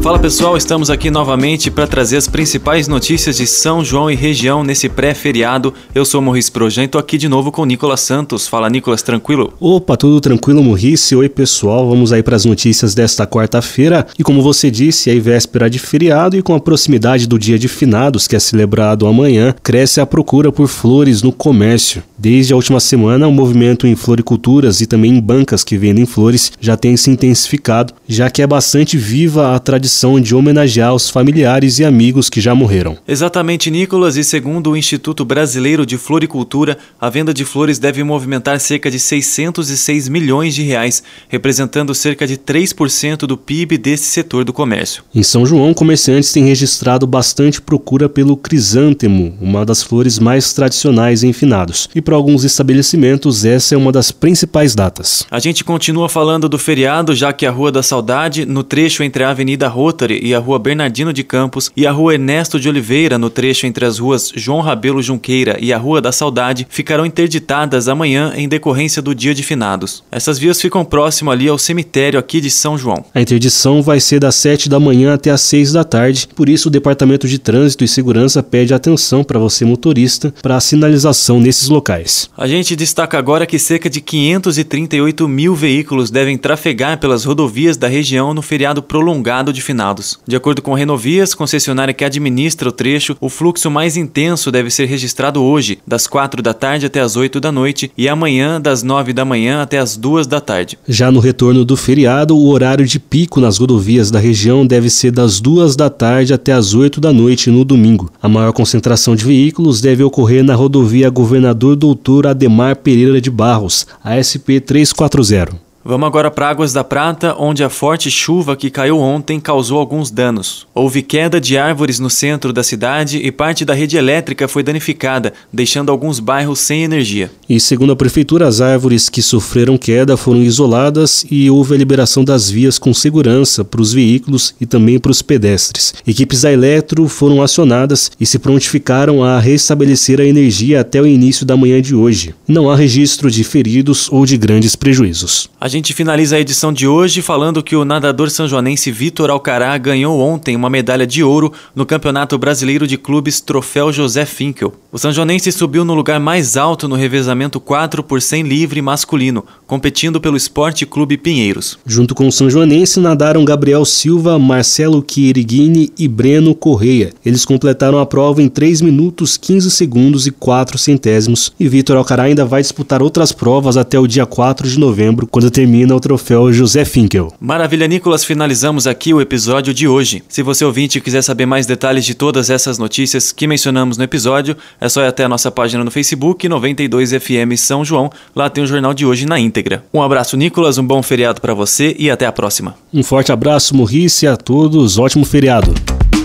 Fala pessoal, estamos aqui novamente para trazer as principais notícias de São João e região nesse pré-feriado. Eu sou Morris Projan e aqui de novo com Nicolas Santos. Fala Nicolas, tranquilo? Opa, tudo tranquilo Morris? Oi pessoal, vamos aí para as notícias desta quarta-feira. E como você disse, aí véspera de feriado e com a proximidade do dia de finados, que é celebrado amanhã, cresce a procura por flores no comércio. Desde a última semana, o movimento em floriculturas e também em bancas que vendem flores já tem se intensificado, já que é bastante viva a tradição de homenagear os familiares e amigos que já morreram. Exatamente, Nicolas, e segundo o Instituto Brasileiro de Floricultura, a venda de flores deve movimentar cerca de 606 milhões de reais, representando cerca de 3% do PIB desse setor do comércio. Em São João, comerciantes têm registrado bastante procura pelo crisântemo, uma das flores mais tradicionais em finados. E para alguns estabelecimentos, essa é uma das principais datas. A gente continua falando do feriado, já que a Rua da Saudade, no trecho entre a Avenida Rotary e a Rua Bernardino de Campos e a Rua Ernesto de Oliveira, no trecho entre as ruas João Rabelo Junqueira e a Rua da Saudade, ficarão interditadas amanhã em decorrência do Dia de Finados. Essas vias ficam próximo ali ao cemitério aqui de São João. A interdição vai ser das 7 da manhã até as 6 da tarde, por isso o Departamento de Trânsito e Segurança pede atenção para você motorista para a sinalização nesses locais. A gente destaca agora que cerca de 538 mil veículos devem trafegar pelas rodovias da região no feriado prolongado de finados. De acordo com Renovias, concessionária que administra o trecho, o fluxo mais intenso deve ser registrado hoje, das 4 da tarde até as 8 da noite, e amanhã, das 9 da manhã até as 2 da tarde. Já no retorno do feriado, o horário de pico nas rodovias da região deve ser das 2 da tarde até as 8 da noite no domingo. A maior concentração de veículos deve ocorrer na rodovia Governador Doutor Ademar Pereira de Barros, ASP 340. Vamos agora para Águas da Prata, onde a forte chuva que caiu ontem causou alguns danos. Houve queda de árvores no centro da cidade e parte da rede elétrica foi danificada, deixando alguns bairros sem energia. E segundo a prefeitura, as árvores que sofreram queda foram isoladas e houve a liberação das vias com segurança para os veículos e também para os pedestres. Equipes da Eletro foram acionadas e se prontificaram a restabelecer a energia até o início da manhã de hoje. Não há registro de feridos ou de grandes prejuízos. A gente finaliza a edição de hoje falando que o nadador sanjoanense Vitor Alcará ganhou ontem uma medalha de ouro no Campeonato Brasileiro de Clubes Troféu José Finkel. O sanjoanense subiu no lugar mais alto no revezamento 4 por 100 livre masculino, competindo pelo Esporte Clube Pinheiros. Junto com o sanjoanense nadaram Gabriel Silva, Marcelo Chieriguini e Breno Correia. Eles completaram a prova em 3 minutos 15 segundos e 4 centésimos e Vitor Alcará ainda vai disputar outras provas até o dia 4 de novembro, quando termina o troféu José Finkel. Maravilha, Nicolas, finalizamos aqui o episódio de hoje. Se você ouvinte quiser saber mais detalhes de todas essas notícias que mencionamos no episódio, é só ir até a nossa página no Facebook, 92FM São João. Lá tem o jornal de hoje na íntegra. Um abraço, Nicolas, um bom feriado para você e até a próxima. Um forte abraço, Morrice, a todos. Ótimo feriado.